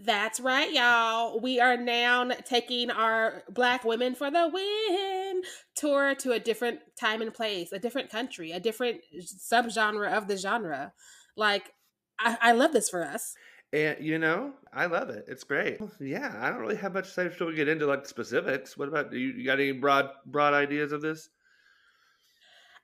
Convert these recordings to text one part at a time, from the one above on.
That's right, y'all. We are now taking our Black Women for the Win tour to a different time and place, a different country, a different subgenre of the genre. Like, I, I love this for us. And you know, I love it. It's great. Yeah, I don't really have much to until we get into like specifics. What about you? You got any broad broad ideas of this?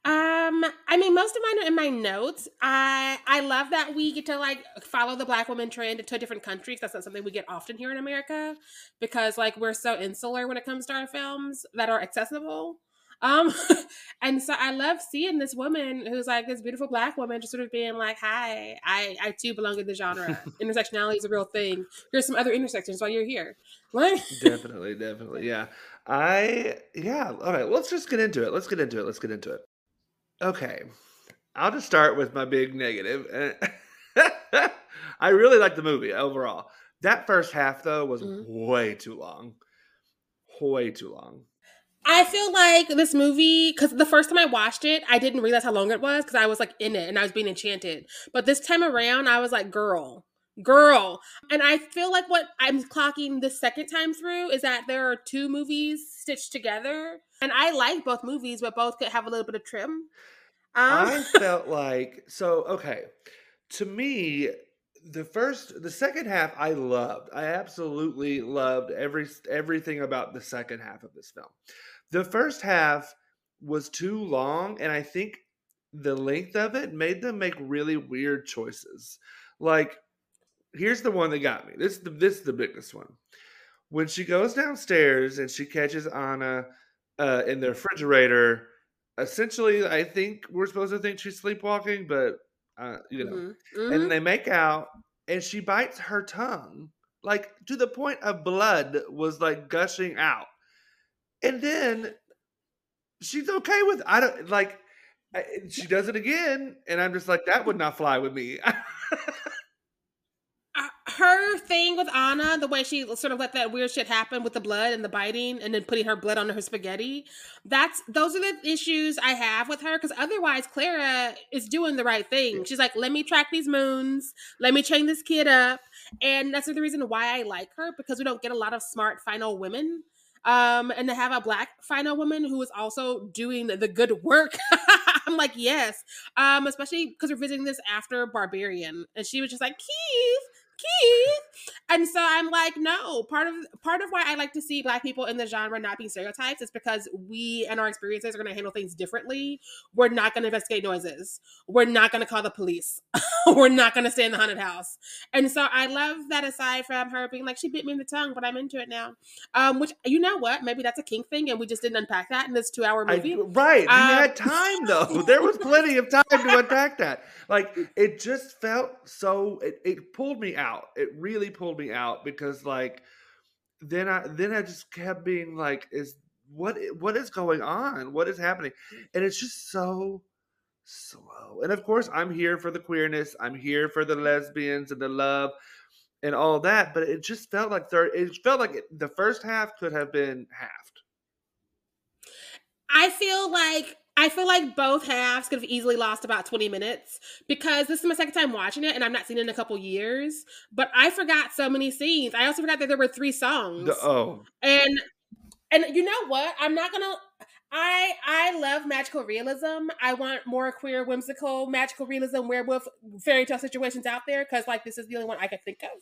Um, I mean, most of mine are in my notes. I I love that we get to like follow the black woman trend to different countries. That's not something we get often here in America because like we're so insular when it comes to our films that are accessible. Um, and so I love seeing this woman who's like this beautiful black woman just sort of being like, "Hi, I I too belong in the genre. Intersectionality is a real thing. Here's some other intersections while you're here." Like, definitely, definitely, yeah. I yeah. All right, let's just get into it. Let's get into it. Let's get into it. Okay, I'll just start with my big negative. I really like the movie overall. That first half though was mm-hmm. way too long. Way too long. I feel like this movie because the first time I watched it, I didn't realize how long it was because I was like in it and I was being enchanted. But this time around, I was like, "Girl, girl," and I feel like what I'm clocking the second time through is that there are two movies stitched together, and I like both movies, but both could have a little bit of trim. Um. I felt like so okay. To me, the first the second half I loved. I absolutely loved every everything about the second half of this film. The first half was too long, and I think the length of it made them make really weird choices. Like, here's the one that got me. This is the, this is the biggest one. When she goes downstairs and she catches Anna uh, in the refrigerator, essentially, I think we're supposed to think she's sleepwalking, but uh, you know, mm-hmm. Mm-hmm. and they make out, and she bites her tongue, like to the point of blood was like gushing out and then she's okay with I don't like she does it again, and I'm just like that would not fly with me. Her thing with Anna, the way she sort of let that weird shit happen with the blood and the biting, and then putting her blood on her spaghetti. That's those are the issues I have with her. Because otherwise, Clara is doing the right thing. She's like, let me track these moons, let me chain this kid up, and that's the reason why I like her because we don't get a lot of smart final women um, and to have a black final woman who is also doing the good work. I'm like, yes. Um, especially because we're visiting this after Barbarian, and she was just like, Keith, Keith. And so I'm like, no. Part of part of why I like to see black people in the genre not being stereotypes is because we and our experiences are going to handle things differently. We're not going to investigate noises. We're not going to call the police. We're not going to stay in the haunted house. And so I love that aside from her being like, she bit me in the tongue, but I'm into it now. Um, which you know what? Maybe that's a kink thing, and we just didn't unpack that in this two hour movie. I, right. Um, we had time though. there was plenty of time to unpack that. Like it just felt so. It, it pulled me out out. It really pulled me out because like then I then I just kept being like, is what what is going on? What is happening? And it's just so slow. And of course, I'm here for the queerness. I'm here for the lesbians and the love and all that. But it just felt like third. It felt like it, the first half could have been halved. I feel like I feel like both halves could have easily lost about 20 minutes because this is my second time watching it and I've not seen it in a couple years. But I forgot so many scenes. I also forgot that there were three songs. oh. And and you know what? I'm not gonna I I love magical realism. I want more queer, whimsical, magical realism, werewolf fairy tale situations out there because like this is the only one I could think of.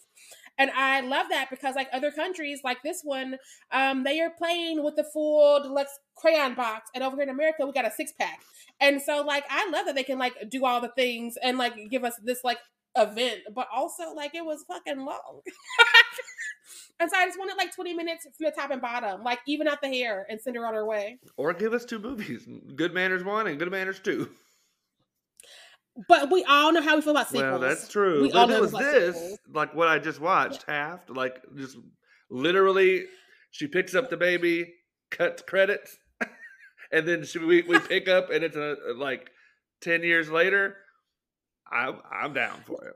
And I love that because like other countries like this one, um, they are playing with the full deluxe crayon box, and over here in America we got a six pack. And so like I love that they can like do all the things and like give us this like event, but also like it was fucking long. and so I just wanted like 20 minutes from the top and bottom, like even out the hair and send her on her way. Or give us two movies Good Manners 1 and Good Manners 2. But we all know how we feel about sequels. Well, that's true. We but all know it was this, sequels. like what I just watched, Half, like just literally, she picks up the baby, cuts credits, and then she, we we pick up, and it's a like ten years later. I'm I'm down for it.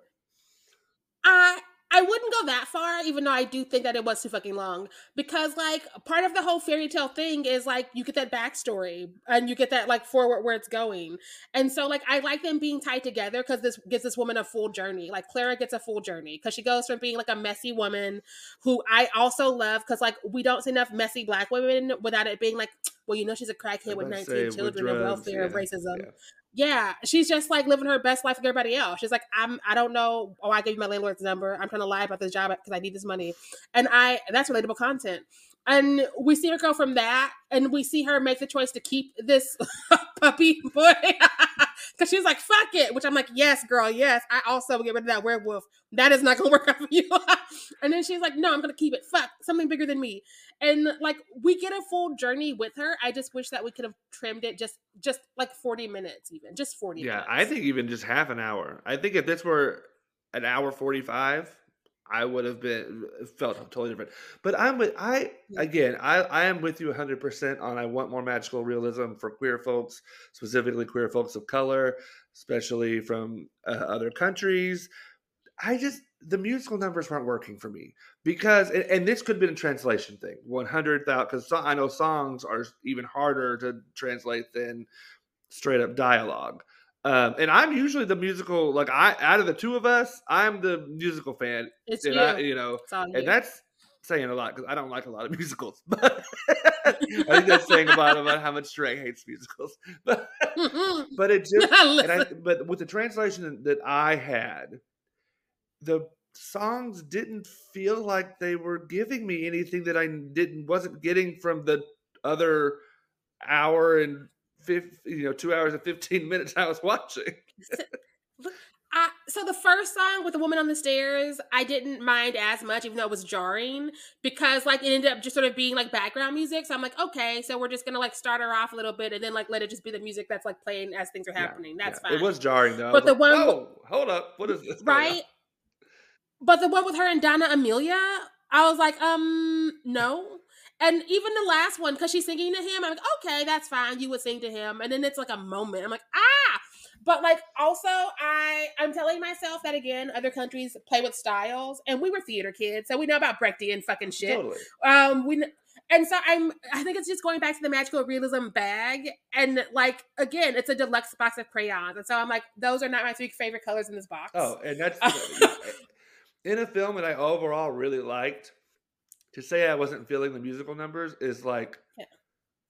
I I wouldn't go that far, even though I do think that it was too fucking long. Because like part of the whole fairy tale thing is like you get that backstory and you get that like forward where it's going. And so like I like them being tied together because this gives this woman a full journey. Like Clara gets a full journey because she goes from being like a messy woman who I also love because like we don't see enough messy black women without it being like, well, you know, she's a crackhead with 19 say with children and welfare yeah, racism. yeah. Yeah, she's just like living her best life like everybody else. She's like, I'm, I don't know. Oh, I gave you my landlord's number. I'm trying to lie about this job because I need this money, and I that's relatable content. And we see her go from that, and we see her make the choice to keep this puppy boy because she's like, "Fuck it," which I'm like, "Yes, girl, yes." I also get rid of that werewolf. That is not gonna work out for you. and then she's like, "No, I'm gonna keep it. Fuck something bigger than me." And like we get a full journey with her. I just wish that we could have trimmed it just just like 40 minutes, even just 40. Yeah, minutes. I think even just half an hour. I think if this were an hour forty five, I would have been felt totally different. But I'm with I again. I I am with you hundred percent on. I want more magical realism for queer folks, specifically queer folks of color, especially from uh, other countries. I just the musical numbers weren't working for me because and, and this could have been a translation thing. One hundred thousand because I know songs are even harder to translate than straight up dialogue. Um, and I'm usually the musical like I out of the two of us, I'm the musical fan. It's And you. I, you know, all you. and that's saying a lot because I don't like a lot of musicals. But I think that's saying a lot about how much Shrek hates musicals. But but it just and I, but with the translation that I had, the songs didn't feel like they were giving me anything that I didn't wasn't getting from the other hour and you know two hours and fifteen minutes I was watching. I, so the first song with the woman on the stairs, I didn't mind as much, even though it was jarring, because like it ended up just sort of being like background music. So I'm like, okay, so we're just gonna like start her off a little bit and then like let it just be the music that's like playing as things are Yeah, happening. That's Yeah, fine. It was jarring though. But the like, one- Whoa, hold up, what is this? right? But the one with her and Donna Amelia, I was like, um, no. And even the last one, because she's singing to him, I'm like, okay, that's fine. You would sing to him, and then it's like a moment. I'm like, ah. But like, also, I I'm telling myself that again, other countries play with styles, and we were theater kids, so we know about Brechtian fucking shit. Totally. Um, we and so I'm I think it's just going back to the magical realism bag, and like again, it's a deluxe box of crayons, and so I'm like, those are not my three favorite colors in this box. Oh, and that's in a film that I overall really liked. To say I wasn't feeling the musical numbers is like Yeah.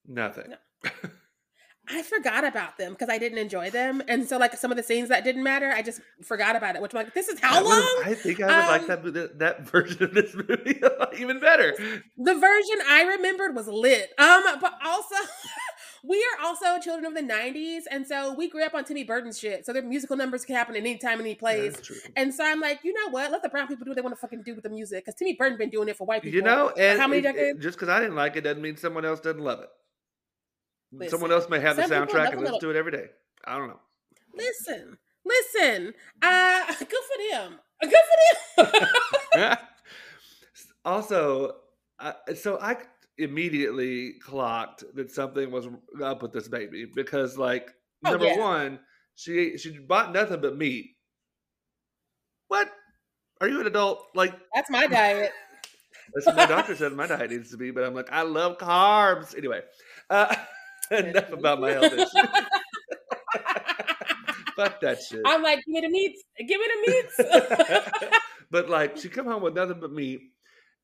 nothing. No. I forgot about them because I didn't enjoy them, and so like some of the scenes that didn't matter, I just forgot about it. Which I'm like, this is how I would've- long? I think I would like Um, that, that that version of this movie even better. The version I remembered was lit. Um, but also we are also children of the '90s, and so we grew up on Timmy Burton's shit. So their musical numbers can happen at any time, any place. And so I'm like, you know what? Let the brown people do what they want to fucking do with the music, because Timmy Burton been doing it for white people. You know, and how many decades? just because I didn't like it doesn't mean someone else doesn't love it. someone else may have the soundtrack and listen to it every day. I don't know. Listen, listen. Uh, good for them. Good for them. also, uh, so I immediately clocked that something was up with this baby because, like, Oh, number yeah. one, she she bought nothing but meat. What? Are you an adult? Like, That's my diet. that's what my doctor said my diet needs to be, but I'm like, I love carbs. Anyway, uh, enough about my health issues. Fuck that shit. I'm like, give me the meats. Give me the meats. but like she come home with nothing but meat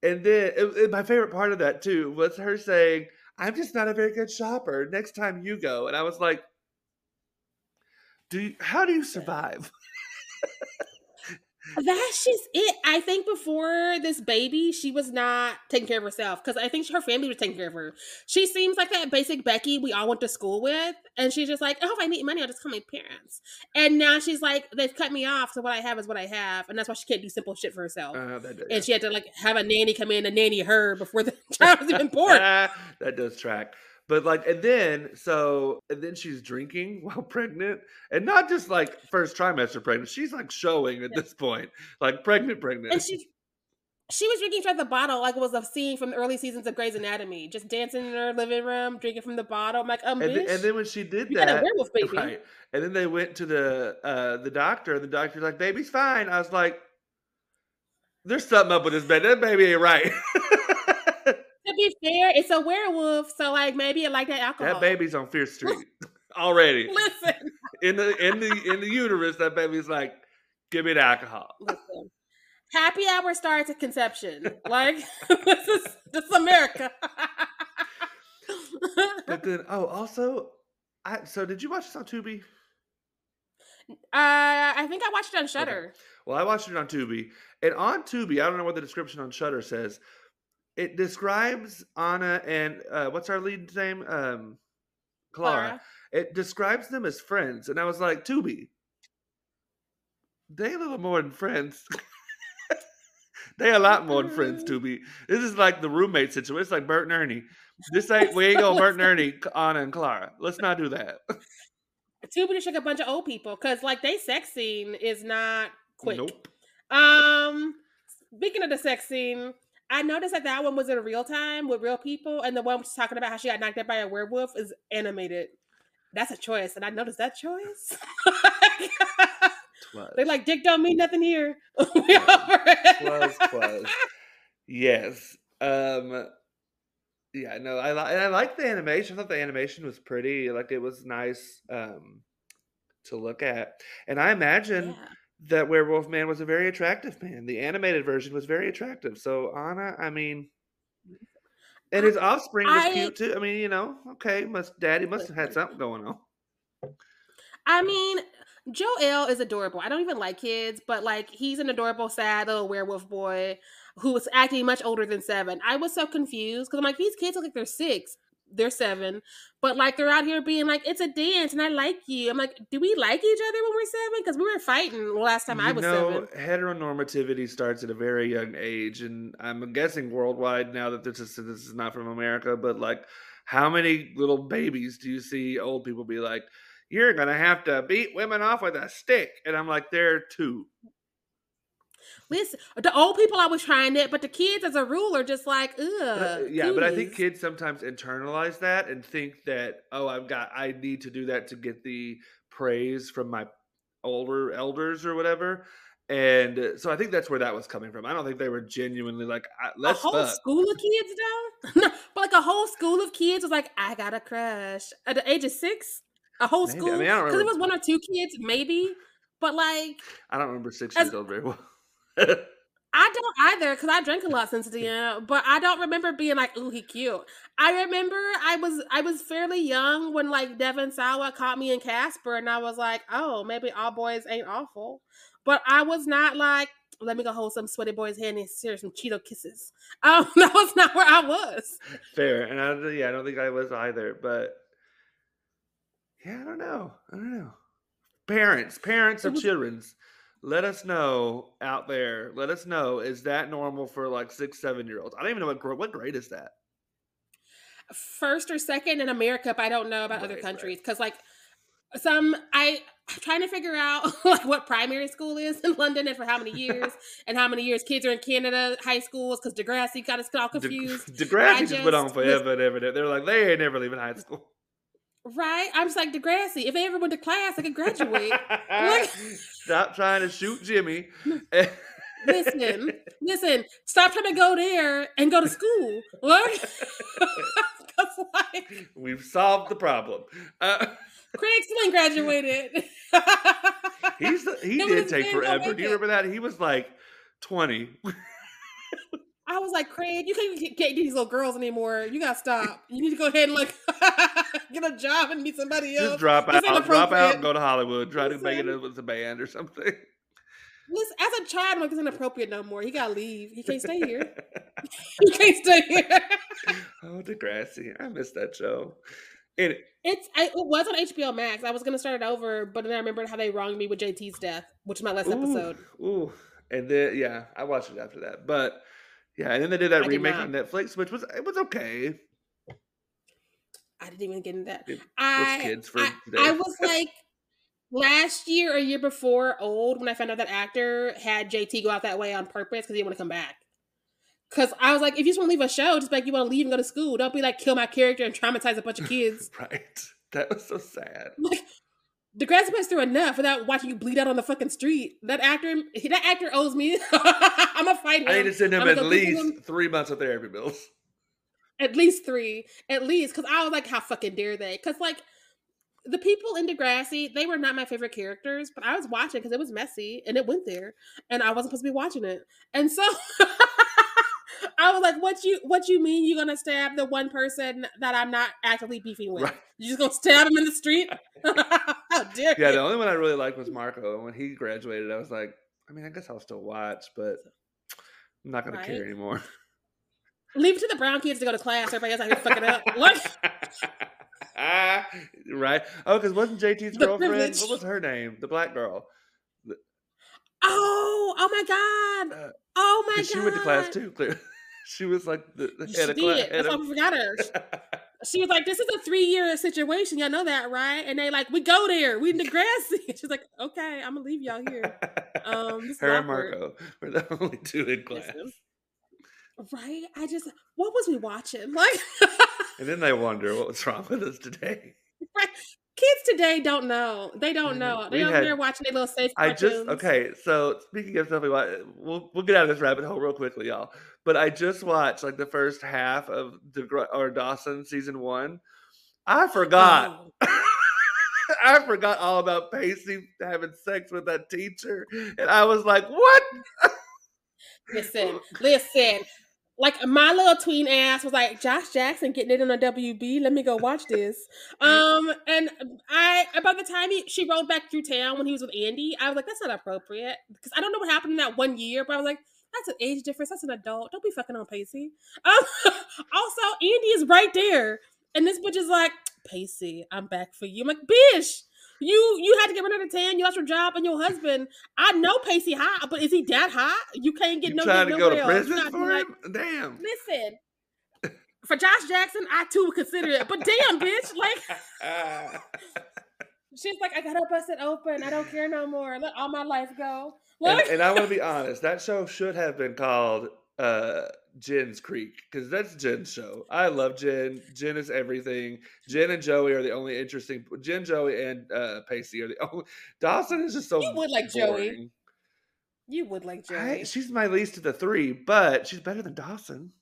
and then my favorite part of that too was her saying i'm just not a very good shopper. Next time you go. And i was like do you, how do you survive That's just it. I think before this baby, she was not taking care of herself because I think her family was taking care of her. She seems like that basic Becky we all went to school with, and she's just like, "Oh, if I need money, I'll just call my parents." And now she's like, "They've cut me off, so what I have is what I have," and that's why she can't do simple shit for herself. uh, and she had to like have a nanny come in and nanny her before the child was even born. that does track But like, and then so, and then she's drinking while pregnant, and not just like first trimester pregnant. She's like showing at this point, like pregnant, pregnant. And she she was drinking from the bottle like it was a scene from the early seasons of Grey's Anatomy, just dancing in her living room, drinking from the bottle. I'm like, um, and, bitch, then, and then when she did you that, werewolf baby. right? And then they went to the uh the doctor, and the doctor's like, "Baby's fine." I was like, "There's something up with this baby. That baby ain't right." Fair, it's a werewolf, so like maybe it like that alcohol. that baby's on Fierce Street already Listen, in the in the in the uterus. That baby's like, "Give me the alcohol." listen. Happy hour starts at conception. Like this is this is America. But then, oh, also, I so did you watch this on Tubi? Uh, I think I watched it on Shudder. Well, I watched it on Tubi, and on Tubi, I don't know what the description on Shudder says. It describes Anna and uh, what's our lead name? Um, Clara. It describes them as friends, and I was like, Tubi, they a little more than friends. they a lot more than friends, Tubi. This is like the roommate situation. It's like Bert and Ernie. This ain't we ain't going Bert and Ernie, Anna and Clara. Let's not do that. Tubi just like a bunch of old people because like they sex scene is not quick. Nope. Um, speaking of the sex scene, I noticed that that one was in real time with real people, and the one was talking about how she got knocked out by a werewolf is animated. That's a choice, and I noticed that choice. Twas. they like dick don't mean nothing here. We over it. Twas, twas. Yes. Um yeah, no, I li- I like the animation. I thought the animation was pretty. Like it was nice um to look at. And I imagine Yeah. That Werewolf Man was a very attractive man. The animated version was very attractive. So Anna, I mean and his offspring was I- cute too. I mean, you know, okay, must daddy must have had something going on. I mean, Joel is adorable. I don't even like kids, but like he's an adorable, sad little werewolf boy who was acting much older than seven. I was so confused because I'm like, these kids look like they're six, they're seven, but like they're out here being like, it's a dance and I like you. I'm like, do we like each other when we're seven? Because we were fighting the last time I was know, seven. heteronormativity starts at a very young age, and I'm guessing worldwide now that this is this is not from America, but like, how many little babies do you see old people be like, "You're gonna have to beat women off with a stick," and I'm like, "They're two. Listen, the old people I was trying it, but the kids as a rule are just like, ugh. Uh, yeah, but I think kids sometimes internalize that and think that, oh, I've got, I need to do that to get the praise from my older elders or whatever. And uh, so I think that's where that was coming from. I don't think they were genuinely like, "I- let's a whole fuck. school of kids though no but like a whole school of kids was like i got a crush at the age of six a whole Maybe. School mean, I because it was one or two kids maybe but like I don't remember six As- years old very well. I don't either because i drank a lot since then but i don't remember being like ooh he cute i remember i was i was fairly young when like devon sawa caught me in casper and i was like oh maybe all boys ain't awful but i was not like let me go hold some sweaty boy's hand and share some cheeto kisses um that was not where i was Fair, and I, yeah, I don't think I was either. But yeah, I don't know. I don't know. Parents, parents of was- children's, let us know out there. Let us know is that normal for like six, seven year olds? I don't even know what grade. What grade is that? first or second in America, but I don't know about other Right, right. countries because like some I I'm trying to figure out like what primary school is in London and for how many years and how many years kids are in Canada high schools because Degrassi got us all De- confused. Degrassi I just, went on forever and ever. and ever. They're like they ain't never leaving high school. Right? I'm just like Degrassi. If I ever went to class, I could graduate. Like- Stop trying to shoot Jimmy. listen, listen. Stop trying to go there and go to school. 'Cause, like We've solved the problem. Uh, Craig graduated. He's he did take forever. Do you remember that? He was like twenty. I was like, Craig, you can't get these little girls anymore. You gotta stop. You need to go ahead and like get a job and meet somebody else. Just drop out, drop out, and go to Hollywood. Try to make it with a band or something. Listen, as a child, I'm like, it's inappropriate no more. He gotta leave. He can't stay here. He can't stay here. oh, Degrassi, I missed that show. And It's I, it was on HBO Max. I was gonna start it over, but then I remembered how they wronged me with JT's death, which is my last episode. Ooh, ooh, and then yeah, I watched it after that. But yeah, and then they did that I remake not. on Netflix, which was it was okay. I didn't even get into that. It- I kids for I, today? I was like last year or year before old when I found out that actor had JT go out that way on purpose because he didn't want to come back. Because I was like, if you just want to leave a show, just like you want to leave and go to school. Don't be like kill my character and traumatize a bunch of kids. right. That was so sad. like the grass went through enough without watching you bleed out on the fucking street. That actor, that actor owes me. I'm gonna fight him. I need to send him at gonna go Google least him. three months of therapy bills. at least three, at least, because I was like, how fucking dare they? Because like the people in Degrassi, they were not my favorite characters, but I was watching because it was messy and it went there, and I wasn't supposed to be watching it, and so I was like, "What you what you mean you're gonna stab the one person that I'm not actively beefing with? Right. You just gonna stab him in the street? how dare Yeah, you?" the only one I really liked was Marco. And when he graduated, I was like, I mean, I guess I'll still watch, but I'm not going to care anymore. Leave it to the brown kids to go to class. Everybody else out here fucking up. What? right? Oh, because wasn't JT's The girlfriend? privilege. What was her name? The black girl. Oh, oh my god. Uh, Oh my god. she went to class too. Clear. She was like the, the She head of class. did. That's why we forgot her. She was like, "This is a three-year situation. Y'all know that, right?" And they like, "We go there. We in Degrassi." She's like, "Okay, I'm gonna leave y'all here." Um, her and. Marco were the only two in class. Right? I just, what was we watching? Like, And then they wonder what was wrong with us today. Kids today don't know. They don't Mhm. know. They over there watching their little safe. I just okay. So speaking of something, we'll we'll get out of this rabbit hole real quickly, y'all. But I just watched like the first half of the or Dawson season one. I forgot. Oh. I forgot all about Pacey having sex with that teacher, and I was like, "What?" Listen, listen. Like my little tween ass was like Josh Jackson getting it on a WB. Let me go watch this. Um, and I about the time he, she rode back through town when he was with Andie, I was like, that's not appropriate because I don't know what happened in that one year, but I was like, that's an age difference. That's an adult. Don't be fucking on Pacey. Um, also, Andie is right there, and this bitch is like, Pacey, I'm back for you. I'm like, bitch. You you had to get rid of the tan. You lost your job and your husband. I know Pacey hot, but is he that hot? You can't get You no trying to go to prison for like- him? Damn. Listen, for Josh Jackson, I too would consider it. But damn, bitch, like she's like, I gotta bust it open. I don't care no more. Let all my life go. and, and I want to be honest. That show should have been called uh Jen's Creek because that's Jen's show. I love Jen. Jen is everything. Jen and Joey are the only interesting. Jen, Joey, and uh Pacey are the only. Dawson is just so. You would like Joey. you would like Joey. I- she's my least of the three, but she's better than Dawson.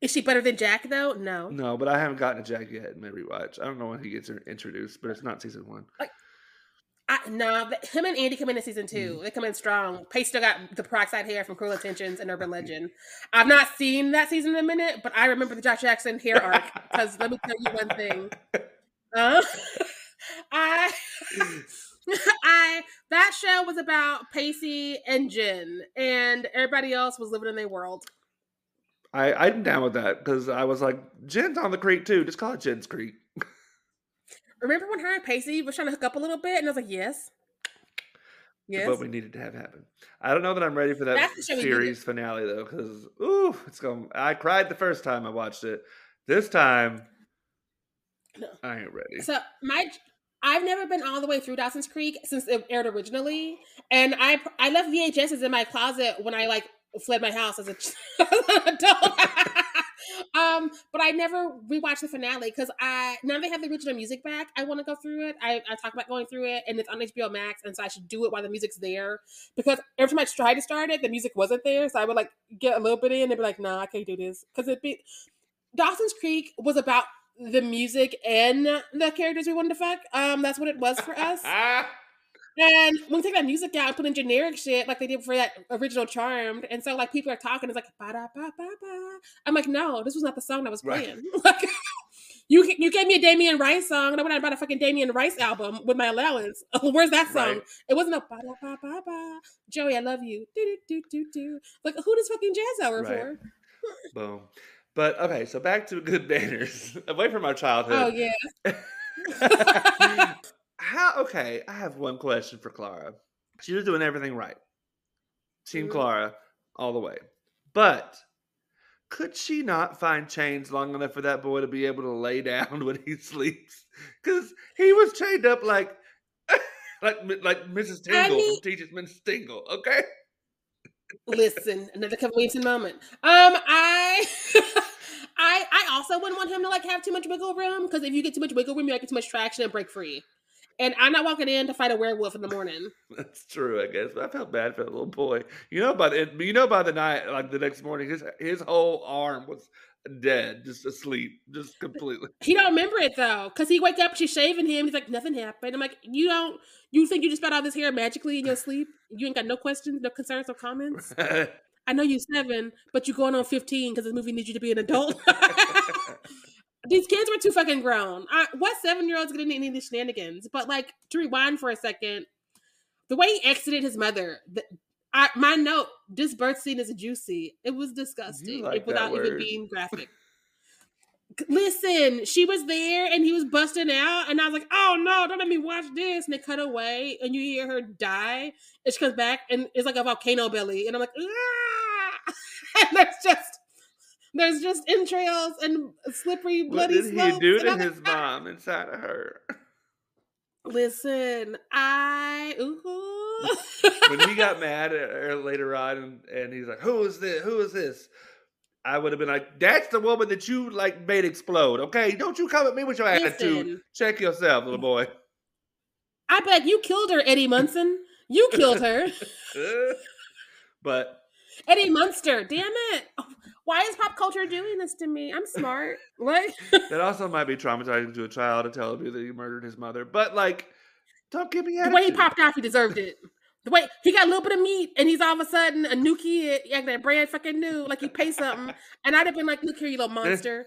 Is she better than Jack though? No. No, but I haven't gotten to Jack yet in my rewatch. I don't know when he gets introduced, but it's not season one. I, no, but him and Andie come in in season 2 They come in strong. Pace still got the peroxide hair from Cruel Intentions and Urban Legend. I've not seen that season in a minute, but I remember the Josh Jackson hair arc. Because let me tell you one thing. Uh, I, I that show was about Pacey and Jen, and everybody else was living in their world. I I'm down with that because I was like, Jen's on the creek too. Just call it Jen's Creek. Remember when her and Pacey was trying to hook up a little bit, and I was like, yes, yes. what we needed to have happen. I don't know that I'm ready for that That's the show we needed. series finale though, because ooh, it's going. I cried the first time I watched it. This time, No. I ain't ready. So my I've never been all the way through Dawson's Creek since it aired originally, and I I left VHSs in my closet when I like fled my house as a ch- adult. um, but I never rewatched the finale because I now they have the original music back. I want to go through it. I, I talk about going through it, and it's on HBO Max, and so I should do it while the music's there because every time I tried to start it, the music wasn't there, so I would like get a little bit in and be like, "No, I can't do this," because it be Dawson's Creek was about the music and the characters we wanted to fuck. Um, that's what it was for us. And when we take that music out and put in generic shit like they did for that original Charmed, and so like people are talking, it's like ba da ba ba ba. I'm like, no, this was not the song that was Right. playing. like, you you gave me a Damien Rice song, and I went out and bought a fucking Damien Rice album with my allowance. Where's that song? Right. It wasn't a ba da ba ba ba. Joey, I love you. Do do do do do. Like who does fucking jazz hour Right. for? boom. But okay, so back to good manners. Away from our childhood. Oh yeah. Okay, I have one question for Clara. She was doing everything right. Team Mhm. Clara, all the way. But could she not find chains long enough for that boy to be able to lay down when he sleeps? Because he was chained up like like like Mrs. Tingle I mean, from Teaching Mrs. Tingle. Okay. Listen, another Kevin Williamson moment. Um, I. I I also wouldn't want him to like have too much wiggle room because if you get too much wiggle room, you get too much traction and break free. And I'm not walking in to fight a werewolf in the morning. That's true, I guess. But I felt bad for the little boy. You know, by the you know by the night, like the next morning, his his whole arm was dead, just asleep, just completely. He don't remember it though, because he wake up, she's shaving him. He's like, nothing happened. I'm like, you don't, you think you just got all this hair magically in your sleep? You ain't got no questions, no concerns, or comments. I know you're seven, but you're going on 15 because the movie needs you to be an adult. These kids were too fucking grown. I, what seven year olds getting any of these shenanigans? But like to rewind for a second, the way he exited his mother, the, I, my note, this birth scene is juicy. It was disgusting like without even being graphic. Listen, she was there and he was busting out, and I was like, "Oh no, don't let me watch this!" And they cut away, and you hear her die, and she comes back, and it's like a volcano belly, and I'm like, "Ah!" and there's just there's just entrails and slippery, bloody. What did he do to his like, mom inside of her? Listen, I when he got mad at her later on, and, and he's like, "Who is this? Who is this?" I would have been like, "That's the woman that you like made explode." Okay, don't you come at me with your Listen, attitude. Check yourself, little boy. I bet you killed her, Eddie Munson. You killed her. but Eddie Munster, damn it! Oh, Why is pop culture doing this to me? I'm smart. Like that also might be traumatizing to a child to tell you that he murdered his mother. But like, don't give me attitude. the way he popped off. He deserved it. The way he got a little bit of meat and he's all of a sudden a new kid, like that brand fucking new, like he paid something. And I'd have been like, look here, you little eh. monster.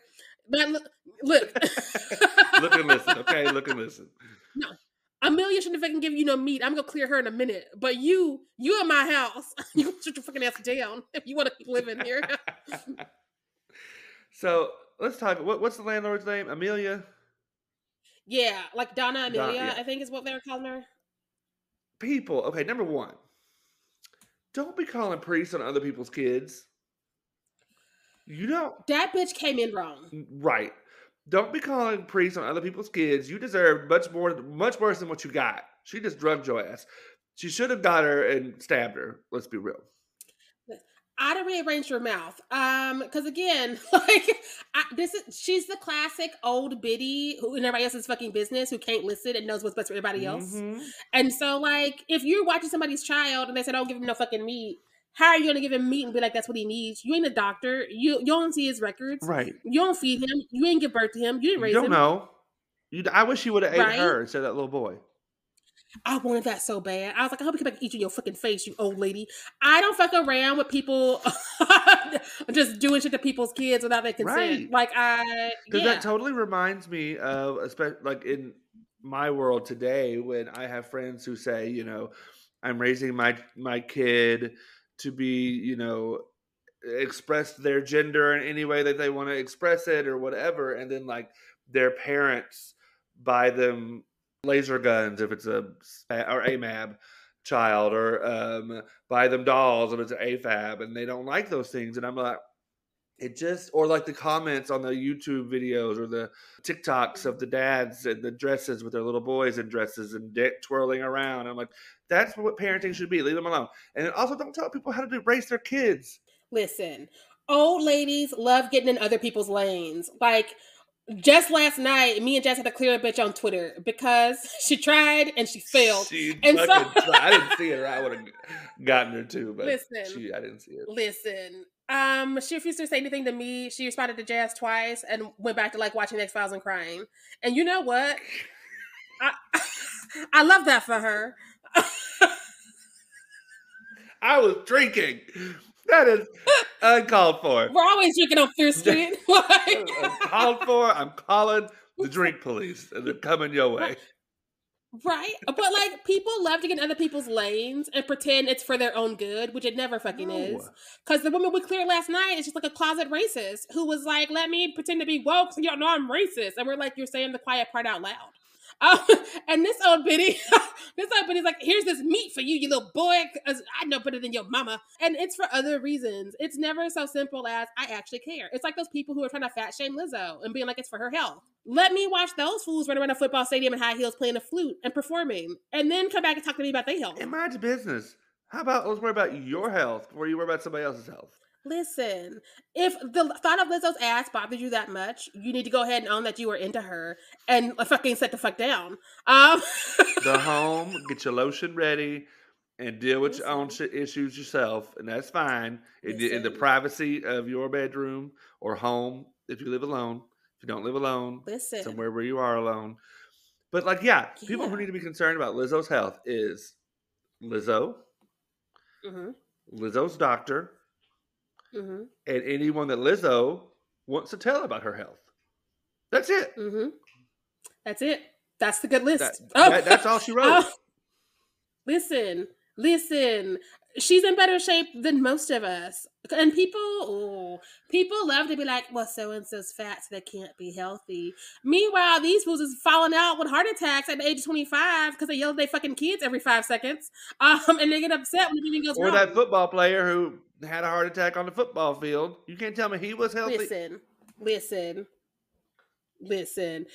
But look, look. look and listen, okay? Look and listen. No. Amelia shouldn't have fucking give you no meat. I'm gonna clear her in a minute. But you, you in my house. You shut your fucking ass down if you want to keep living here. so let's talk. What, what's the landlord's name? Amelia. Yeah, like Donna Amelia, yeah. I think is what they're calling her people, okay, number one, don't be calling priests on other people's kids. You don't. That bitch came in wrong. Mm, right. Don't be calling priests on other people's kids. You deserve much more, much worse than what you got. She just drugged your ass. She should have got her and stabbed her. Let's be real. I'd have rearranged her mouth. Um, because again, like I, this is she's the classic old biddy who in everybody else's fucking business who can't listen and knows what's best for everybody else. Mm-hmm. And so, like, if you're watching somebody's child and they say, "Don't give him no fucking meat," how are you gonna give him meat and be like, "That's what he needs"? You ain't a doctor. You you don't see his records. Right. You don't feed him. You ain't give birth to him. You didn't raise him. you don't him. know. You, I wish you would have ate right? her instead of that little boy. I wanted that so bad. I was like, I hope you come back and eat you in your fucking face, you old lady. I don't fuck around with people just doing shit to people's kids without their consent. Right. Like I, because yeah. that totally reminds me of, especially like in my world today, when I have friends who say, you know, I'm raising my my kid to be, you know, express their gender in any way that they want to express it or whatever, and then like their parents buy them laser guns if it's a or AMAB child, or um, buy them dolls if it's an AFAB, and they don't like those things. And I'm like, it just or like the comments on the YouTube videos or the TikToks of the dads and the dresses with their little boys in dresses and dick twirling around. I'm like, that's what parenting should be. Leave them alone. And also, don't tell people how to raise their kids. Listen, old ladies love getting in other people's lanes. Like just last night, me and Jess had to clear a bitch on Twitter because she tried and she failed. She and so I didn't see her. I would have gotten her too, but listen, she, I didn't see it. Listen, um, she refused to say anything to me. She responded to Jazz twice and went back to like watching X Files and crying. And you know what? I I love that for her. I was drinking. That is uncalled for. We're always drinking on Fierce Street. uncalled for. I'm calling the drink police, they're coming your way. Right, but like people love to get in other people's lanes and pretend it's for their own good, which it never fucking no. is. Because the woman we cleared last night is just like a closet racist who was like, "Let me pretend to be woke, so y'all know I'm racist," and we're like, "You're saying the quiet part out loud." Um, and this old biddy, this old biddy's like, here's this meat for you, you little boy. I know better than your mama. And it's for other reasons. It's never so simple as I actually care. It's like those people who are trying to fat shame Lizzo and being like it's for her health. Let me watch those fools run around a football stadium in high heels playing a flute and performing, and then come back and talk to me about their health. In my business. How about let's worry about your health before you worry about somebody else's health? Listen, if the thought of Lizzo's ass bothers you that much, you need to go ahead and own that you were into her and fucking set the fuck down. Um, Go home, get your lotion ready, and deal with your own shit issues yourself, and that's fine. In, the- in the privacy of your bedroom or home, if you live alone. If you don't live alone, listen, somewhere where you are alone. But like, yeah, people who need to be concerned about Lizzo's health is Lizzo, hmm Lizzo's doctor, hmm and anyone that Lizzo wants to tell about her health. That's it. hmm That's it. That's the good list. That, Oh. that- that's all she wrote. Oh, listen, listen. She's in better shape than most of us. And people, oh, people love to be like, well, so and so's fat, so they can't be healthy. Meanwhile, these fools is falling out with heart attacks at the age of 25 because they yell at their fucking kids every five seconds. Um, and they get upset when anything goes or wrong. that football player who had a heart attack on the football field. You can't tell me he was healthy. Listen, listen, listen.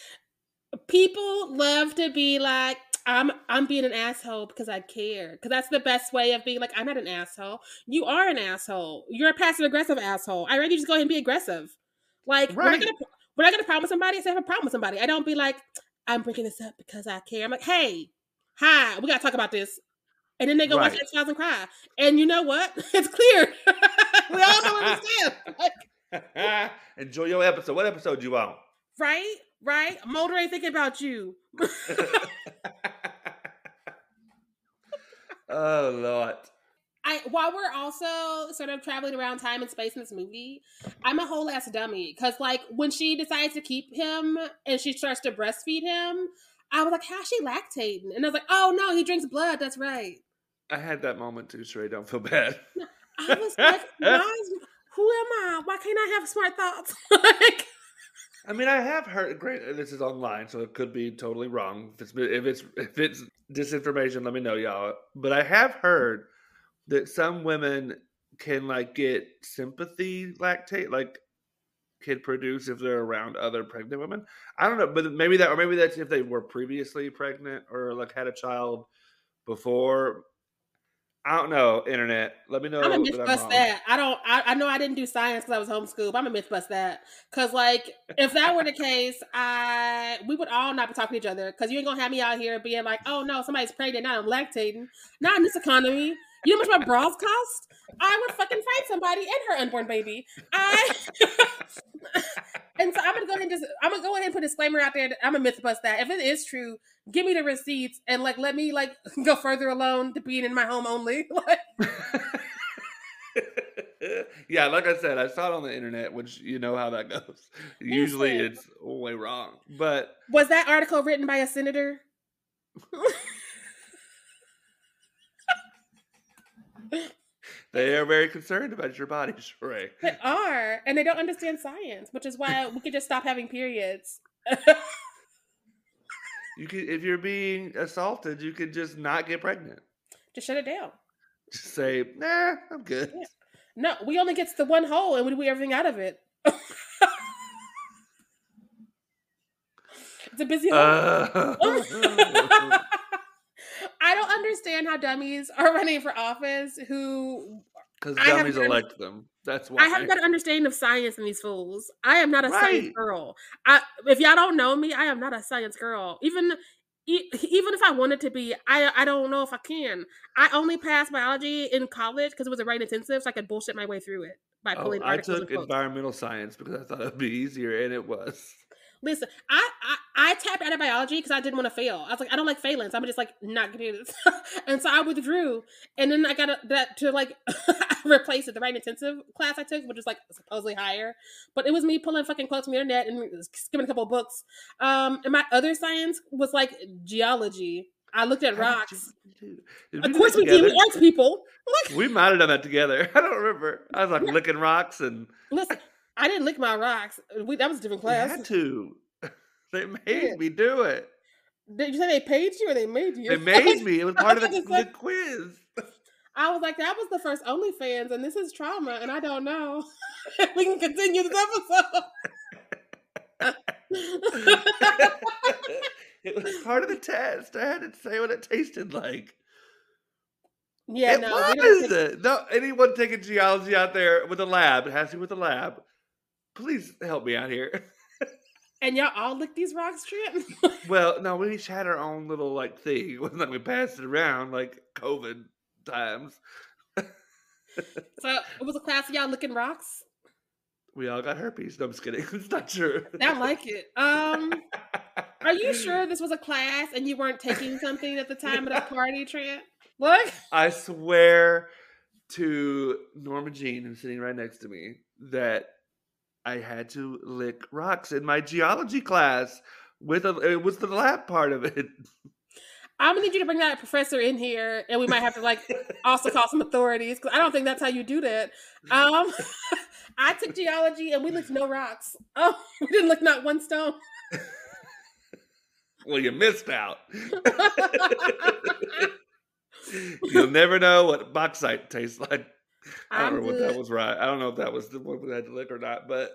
People love to be like, I'm I'm being an asshole because I care. Because that's the best way of being like, I'm not an asshole. You are an asshole. You're a passive aggressive asshole. I'd rather you just go ahead and be aggressive. Like Right. get a when I get a problem with somebody, I have a problem with somebody. I don't be like, I'm bringing this up because I care. I'm like, hey, hi, we gotta talk about this. And then they go watch Right. X Files and cry. And you know what? It's clear. we all know where we stand. Like, Enjoy your episode. What episode you on? Right? Right? Mulder ain't thinking about you. oh Lord. I while we're also sort of traveling around time and space in this movie, I'm a whole ass dummy. Cause like when she decides to keep him and she starts to breastfeed him, I was like, how's she lactating? And I was like, oh no, he drinks blood. That's right. I had that moment too, Sharai. Don't feel bad. I was like, why who am I? Why can't I have smart thoughts? like, I mean, I have heard. Great, this is online, so it could be totally wrong. If it's if it's if it's disinformation, let me know, y'all. But I have heard that some women can like get sympathy lactate, like can produce if they're around other pregnant women. I don't know, but maybe that, or maybe that's if they were previously pregnant or like had a child before. I don't know. Internet, let me know. I'm a myth bust wrong. that. I don't. I, I know I didn't do science because I was homeschooled. But I'm a myth bust that because, like, if that were the case, I we would all not be talking to each other because you ain't gonna have me out here being like, "Oh no, somebody's pregnant, now I'm lactating." Not in this economy. You know how much my bras cost? I would fucking fight somebody and her unborn baby. I and so I'm gonna go ahead and just I'm gonna go ahead and put a disclaimer out there. That I'm a myth bust that if it is true, give me the receipts and like let me like go further alone to being in my home only. Like, yeah, like I said, I saw it on the internet, which you know how that goes. Usually it's way wrong. But Was that article written by a senator? They are very concerned about your body, Sharai. They are, and they don't understand science, which is why we could just stop having periods. You could, if you're being assaulted, you could just not get pregnant. just shut it down. Just say, nah, I'm good. Yeah. No, we only gets the one hole, and we do everything out of it. it's a busy hole. Uh, understand how dummies are running for office who Because dummies elect them. That's why. I have got an understanding of science in these fools. I am not a science girl. I, if y'all don't know me, I am not a science girl. Even e- even if I wanted to be, I I don't know if I can. I only passed biology in college because it was a right intensive, so I could bullshit my way through it by Oh, pulling I took environmental science because I thought it would be easier, and it was. Listen, I, I I tapped out of biology because I didn't want to fail. I was like, I don't like failing, so I'm just like not gonna do this. and so I withdrew, and then I got a, that to like replace it. The right intensive class I took, which was like supposedly higher, but it was me pulling fucking quotes from the internet and skimming a couple of books. Um, and my other science was like geology. I looked at rocks. Of course, we did. We arts people. Like, We might have done that together. I don't remember. I was like licking rocks, and listen, I didn't lick my rocks. Uh, we, that was a different class. had to. They made Yeah. me do it. Did you say they paid you or they made you? They made me. It was part of the, the quiz. I was like, that was the first OnlyFans, and this is trauma, and I don't know. we can continue this episode. it was part of the test. I had to say what it tasted like. yeah, it no, was. take- No, anyone taking geology out there with a lab, it has to be with a lab. Please help me out here. and y'all all lick these rocks, Trent. Well, no, we each had our own little like thing. It wasn't like we passed it around like COVID times. so it was a class of y'all licking rocks. We all got herpes. No, I'm just kidding. It's not true. I like it. Um, are you sure this was a class and you weren't taking something at the time of the party, Trent? What? I swear to Norma Jean, who's sitting right next to me, that I had to lick rocks in my geology class. With a, it was the lab part of it. I'm gonna need you to bring that professor in here, and we might have to like also call some authorities because I don't think that's how you do that. Um, I took geology and we licked no rocks. Oh, we didn't lick not one stone. Well, you missed out. You'll never know what bauxite tastes like. I don't I'm know what that was right. I don't know if that was the one we had to lick or not, but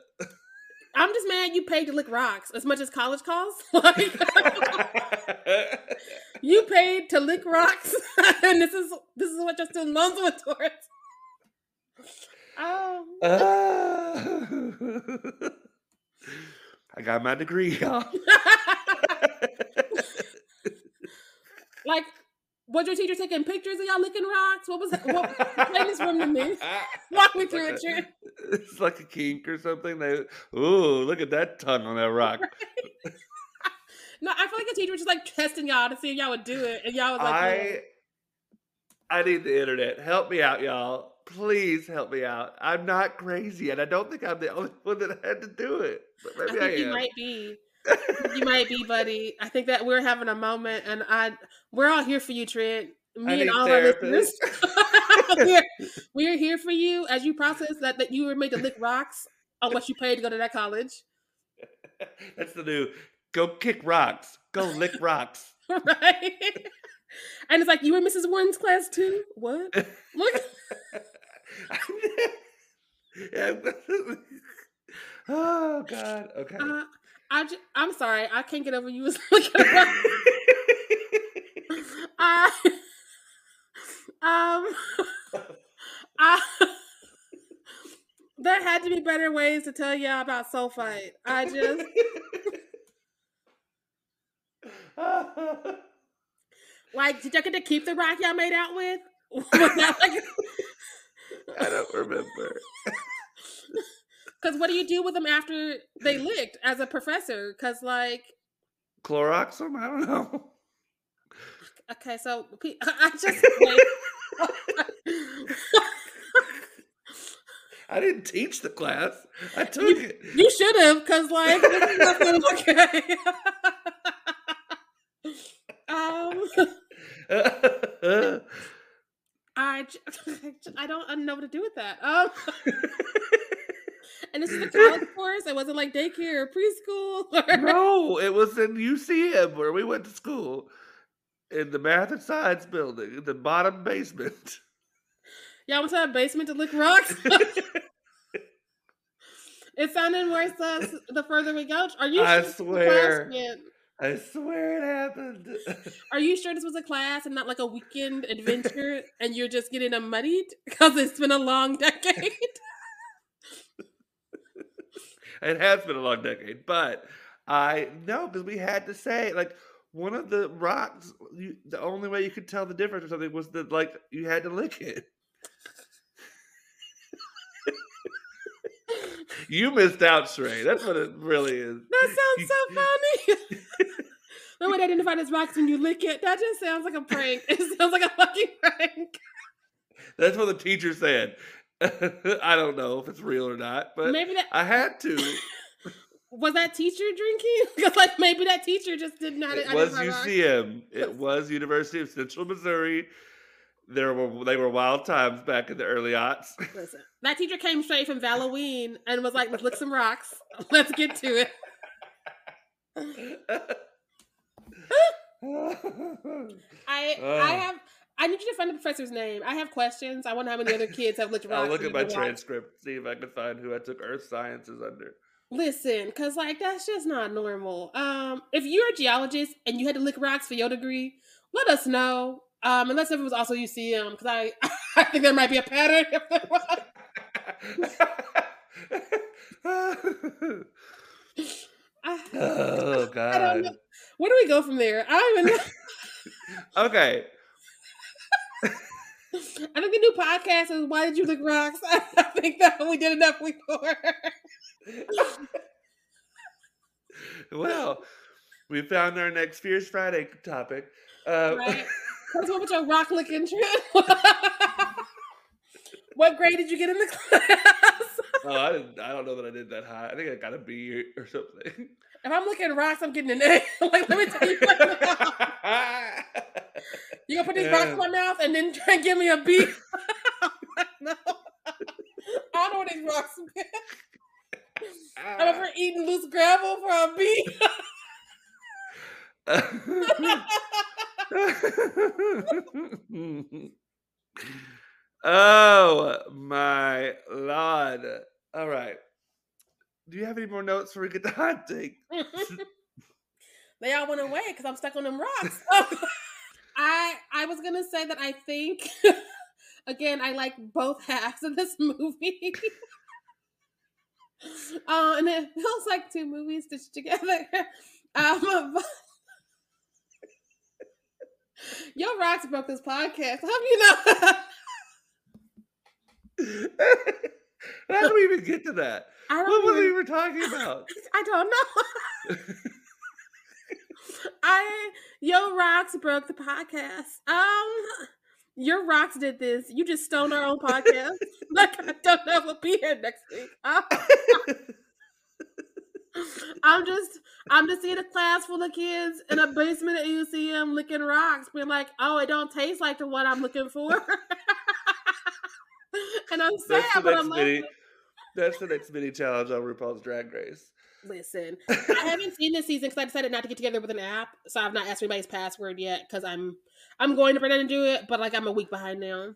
I'm just mad you paid to lick rocks as much as college costs. Like you paid to lick rocks, and this is this is what your student loans went towards. Oh, Uh, I got my degree, y'all. like was your teacher taking pictures of y'all licking rocks? What was that? What, explain this room to me. Walk me through it, Trent. It's like a kink or something. They, ooh, look at that tongue on that rock. No, I feel like the teacher was just like testing y'all to see if y'all would do it, and y'all was like, I, I need the internet. Help me out, y'all. Please help me out. I'm not crazy, and I don't think I'm the only one that had to do it. But I maybe think I, you might be. You might be, buddy. I think that we're having a moment, and I we're all here for you, Trent. Me and all our listeners. we're, we're here for you as you process that that you were made to lick rocks on what you paid to go to that college, That's the new. Go kick rocks. Go lick rocks. right? And it's like you were Mrs. Warren's class too. What? Look, oh God. Okay. uh, I j- I'm sorry, I can't get over you as looking. I, um, I, there had to be better ways to tell y'all about sulfite. I just, like, did y'all get to keep the rock y'all made out with? Was I don't remember. Because what do you do with them after they licked as a professor? Because, like, Cloroxum? I don't know. okay, so I just, like, I didn't teach the class. I took You- it. you should have, because, like, this is nothing okay. um, I, j- I don't I don't know what to do with that. Um, and this is a college course. It wasn't like daycare or preschool. Or, no, it was in UCM where we went to school in the math and science building, in the bottom basement. Y'all went to that basement to lick rocks. it sounded worse uh, the further we go. Are you? I sure this was a swear. I swear it happened. Are you sure this was a class and not like a weekend adventure? and you're just getting muddied because it's been a long decade. It has been a long decade, but I know because we had to say like one of the rocks. You, the only way you could tell the difference or something was that like you had to lick it. you missed out, Sharai. That's what it really is. That sounds so funny. the way they identify as rocks when you lick it, that just sounds like a prank. It sounds like a fucking prank. That's what the teacher said. I don't know if it's real or not, but maybe that I had to. was that teacher drinking? Because like maybe that teacher just did not. It was. UCM. It was University of Central Missouri. There were they were wild times back in the early aughts. Listen, that teacher came straight from Halloween and was like, "Let's lick some rocks. Let's get to it." I I have I need you to find the professor's name. I have questions. I wonder how many other kids have looked. I'll look at my transcript, see if I can find who I took Earth Sciences under. Listen, cause like that's just not normal. Um, if you're a geologist and you had to lick rocks for your degree, let us know. Um, unless if it was also UCM, because I I think there might be a pattern if there was. oh God! Where do we go from there? I don't even okay. I think the new podcast is "Why Did You Lick Rocks?" I think that we did enough before. well, we found our next Fierce Friday topic. Uh, right. With your rock licking trip? what grade did you get in the class? oh, I didn't. I don't know that I did that high. I think I got a B or something. If I'm looking at rocks, I'm getting an A. like, let me tell you. You gonna put these yeah. rocks in my mouth and then try and give me a beat? no. I don't know what these rocks mean. Ah. I'm ever eating loose gravel for a beat. oh my lord. All right. Do you have any more notes before we get the hot take? they all went away because I'm stuck on them rocks. I I was gonna say that I think again I like both halves of this movie. uh, and it feels like two movies stitched together. Um, Yo, rocks broke this podcast. How do you know? How do we even get to that? I don't what even, were we even talking about? I don't know. I Yo Rocks broke the podcast. Um your rocks did this. You just stoned our own podcast. like I don't know if we'll be here next week. I'm just I'm just in a class full of kids in a basement at UCM licking rocks, being like, oh, it don't taste like the one I'm looking for. and I'm sad, but I'm like that's the next mini challenge on RuPaul's Drag Race. Listen, I haven't seen this season because I decided not to get together with an app, so I've not asked anybody's password yet because I'm I'm going to pretend to do it, but like I'm a week behind now.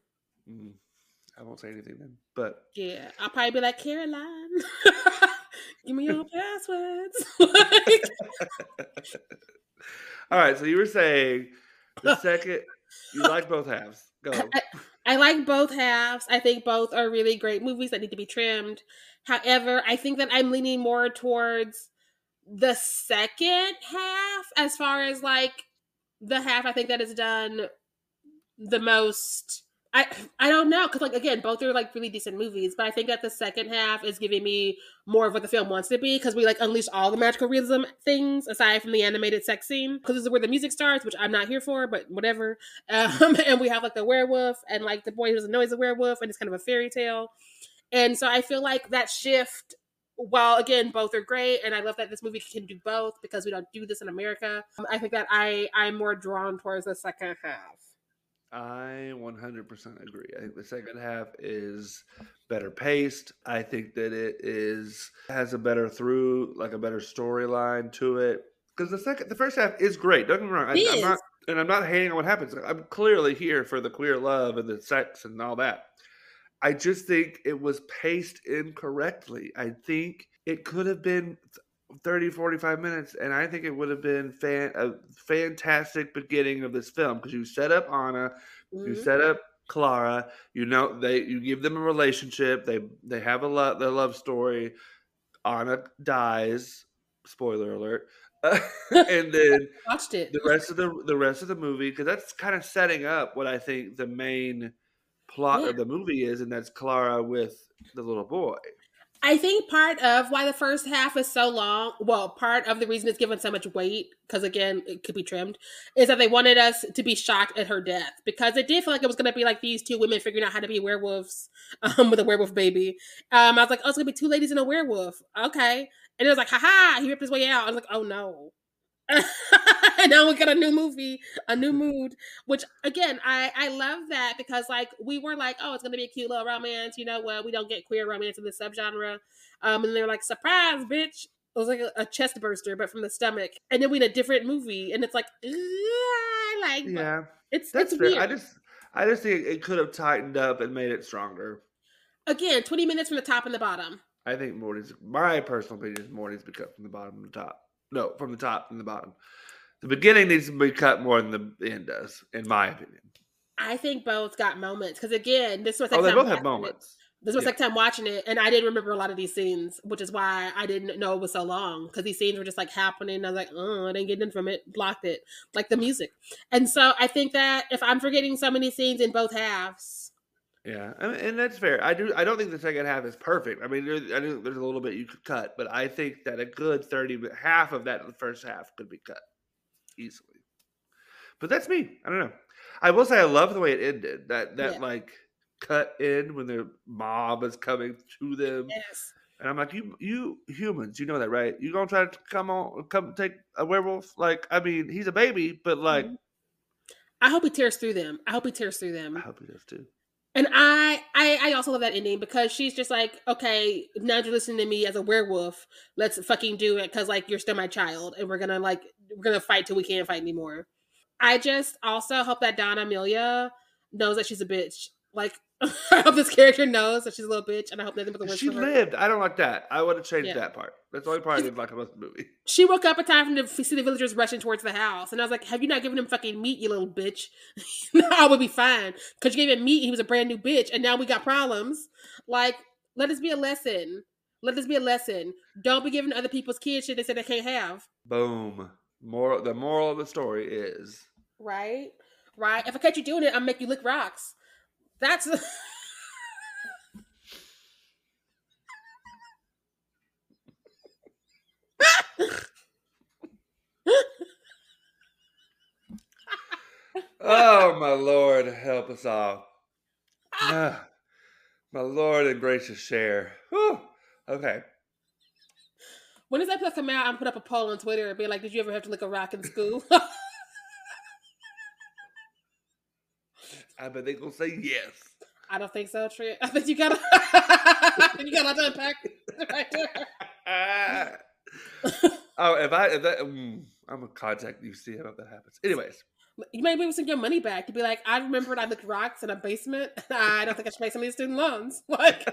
Mm, I won't say anything then, but yeah, I'll probably be like Caroline, give me your passwords. All right, so you were saying the second you like both halves. Go. I, like both halves. I think both are really great movies that need to be trimmed. However, I think that I'm leaning more towards the second half as far as like the half I think that is done the most I I don't know because like again both are like really decent movies but I think that the second half is giving me more of what the film wants to be because we like unleash all the magical realism things aside from the animated sex scene because this is where the music starts which I'm not here for but whatever. Um, and we have like the werewolf and like the boy who doesn't know he's a werewolf and it's kind of a fairy tale. And so I feel like that shift while again both are great and i love that this movie can do both because we don't do this in america um, i think that i i'm more drawn towards the second half i 100% agree. I think the second half is better paced. I think that it is has a better through like a better storyline to it. Because the second the first half is great don't get me wrong. I, i'm not and i'm not hating on what happens. I'm clearly here for the queer love and the sex and all that. I just think it was paced incorrectly. I think it could have been 30, 45 minutes, and I think it would have been fan, a fantastic beginning of this film because you set up Anna, mm-hmm. you set up Clara. You know they you give them a relationship. They they have a love their love story. Anna dies. Spoiler alert. and then watched it. The rest of the the rest of the movie because that's kind of setting up what I think the main plot yeah. of the movie is, and that's Clara with the little boy. I think part of why the first half is so long, well, part of the reason it's given so much weight, because again, it could be trimmed, is that they wanted us to be shocked at her death. Because it did feel like it was going to be like these two women figuring out how to be werewolves um, with a werewolf baby. Um, I was like, oh, it's going to be two ladies and a werewolf. Okay. And it was like, haha, he ripped his way out. I was like, oh no. And now we got a new movie, a new mood. Which again, I I love that because like we were like, oh, it's gonna be a cute little romance. You know, well, we don't get queer romance in this subgenre. Um, and they're like, surprise, bitch. it was like a, a chest burster, but from the stomach. And then we had a different movie, and it's like, I like, Yeah, it's that's it's weird. I just I just think it could have tightened up and made it stronger. Again, twenty minutes from the top and the bottom. I think Morty's my personal opinion is Morty's be cut from the bottom to the top. No, from the top and the bottom. The beginning needs to be cut more than the end does, in my opinion. I think both got moments because again, this was Oh, like they both have moments. This was Yeah. like time watching it, and I didn't remember a lot of these scenes, which is why I didn't know it was so long because these scenes were just like happening. I was like, oh, I didn't get in from it, blocked it, like the music. And so I think that if I'm forgetting so many scenes in both halves, Yeah, I mean, and that's fair. I do. I don't think the second half is perfect. I mean, there, I think there's a little bit you could cut, but I think that a good thirty, half of that first half could be cut easily. But that's me. I don't know. I will say I love the way it ended. That that Yeah. like cut in when the mob is coming to them, yes, and I'm like, you you humans, you know that, right? You gonna try to come on, come take a werewolf? Like, I mean, he's a baby, but like, Mhm. I hope he tears through them. I hope he tears through them. I hope he does too. And I, I, I also love that ending because she's just like, okay, now you're listening to me as a werewolf. Let's fucking do it because like you're still my child, and we're gonna like we're gonna fight till we can't fight anymore. I just also hope that Donna Amelia knows that she's a bitch. Like I hope this character knows that she's a little bitch, and I hope nothing but the worst She lived. I don't like that. I would have changed Yeah. that part. That's the only part I didn't like about the movie. She woke up in time for the see the villagers rushing towards the house, and I was like, "Have you not given him fucking meat, you little bitch? I would be fine because you gave him meat. He was a brand new bitch, and now we got problems. Like, let this be a lesson. Let this be a lesson. Don't be giving other people's kids shit they said they can't have. Boom. Moral. The moral of the story is Right, right. If I catch you doing it, I'll make you lick rocks. That's Oh my Lord, help us all. Ah, my Lord and gracious share. Whew. Okay. when does that episode come out? I'm put up a poll on Twitter and be like, "Did you ever have to lick a rock in school?" I bet they gonna say yes. I don't think so, Trent. I think you gotta you got a lot to unpack right there. Oh, if I if that mm, I'm gonna contact you see how that happens. Anyways, You might be able to send your money back. You'd be like, I remembered I licked rocks in a basement. I don't think I should pay some of these student loans. Like,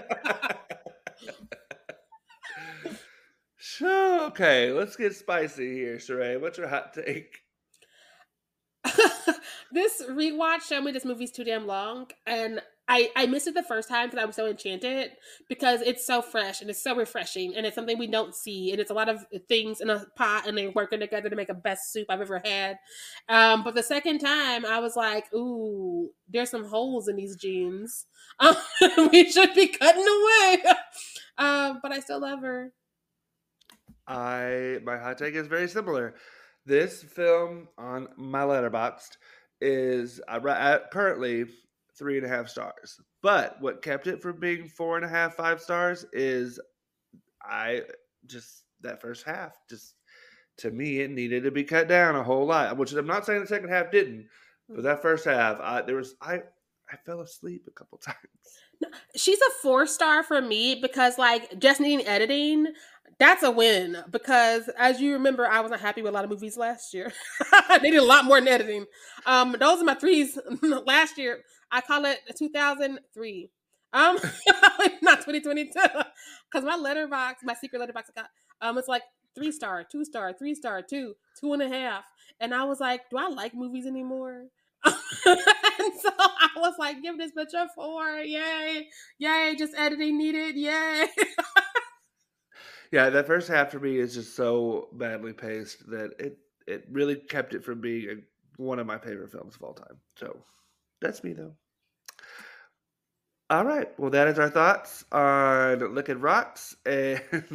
so okay, let's get spicy here, Sharai. What's your hot take? this rewatch showed me this movie's too damn long, and I I missed it the first time because I was so enchanted because it's so fresh and it's so refreshing and it's something we don't see and it's a lot of things in a pot and they're working together to make a best soup I've ever had. Um, but the second time I was like, ooh, there's some holes in these jeans. Um, we should be cutting away. um, but I still love her. I my hot take is very similar. This film on my letterboxd is uh, currently three and a half stars. But what kept it from being four and a half, five stars is I just that first half just to me it needed to be cut down a whole lot. Which I'm not saying the second half didn't, but that first half I there was I I fell asleep a couple times. she's a four star for me because like just needing editing that's a win because as you remember i wasn't happy with a lot of movies last year i needed a lot more in editing um those are my threes last year i call it 2003 um not 2022 because my Letterboxd my secret Letterboxd account um it's like three star two star three star two two and a half and i was like do i like movies anymore and so I was like, give this bitch a four. Yay. Yay. Just editing needed. Yay. Yeah, that first half for me is just so badly paced that it it really kept it from being a, one of my favorite films of all time. So that's me though. All right, well that is our thoughts on Licking Rocks and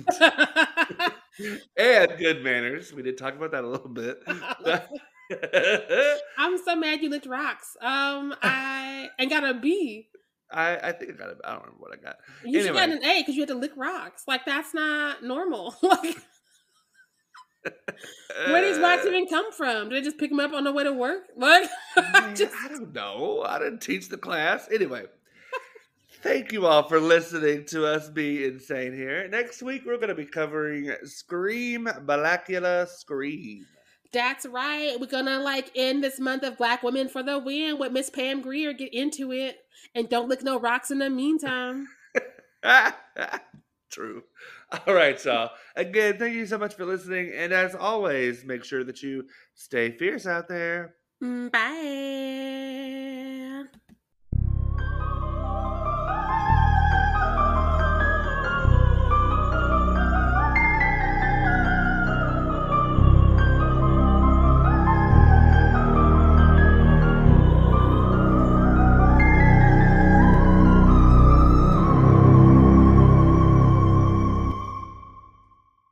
and Good Manners. We did talk about that a little bit. I'm so mad you licked rocks. Um, I and got a B. I I think I got it. I don't remember what I got. You should get an A because you had to lick rocks. Like that's not normal. like where these rocks even come from? Did they just pick them up on the way to work? Like Man, just I don't know. I didn't teach the class. Anyway, Thank you all for listening to us be insane here. Next week, we're going to be covering Scream, Blacula Scream. That's right. We're gonna like end this month of Black Women for the Win with Miss Pam Grier. Get into it, and don't lick no rocks in the meantime. True. All right, y'all. Again, thank you so much for listening, and as always, make sure that you stay fierce out there. Mm, Bye.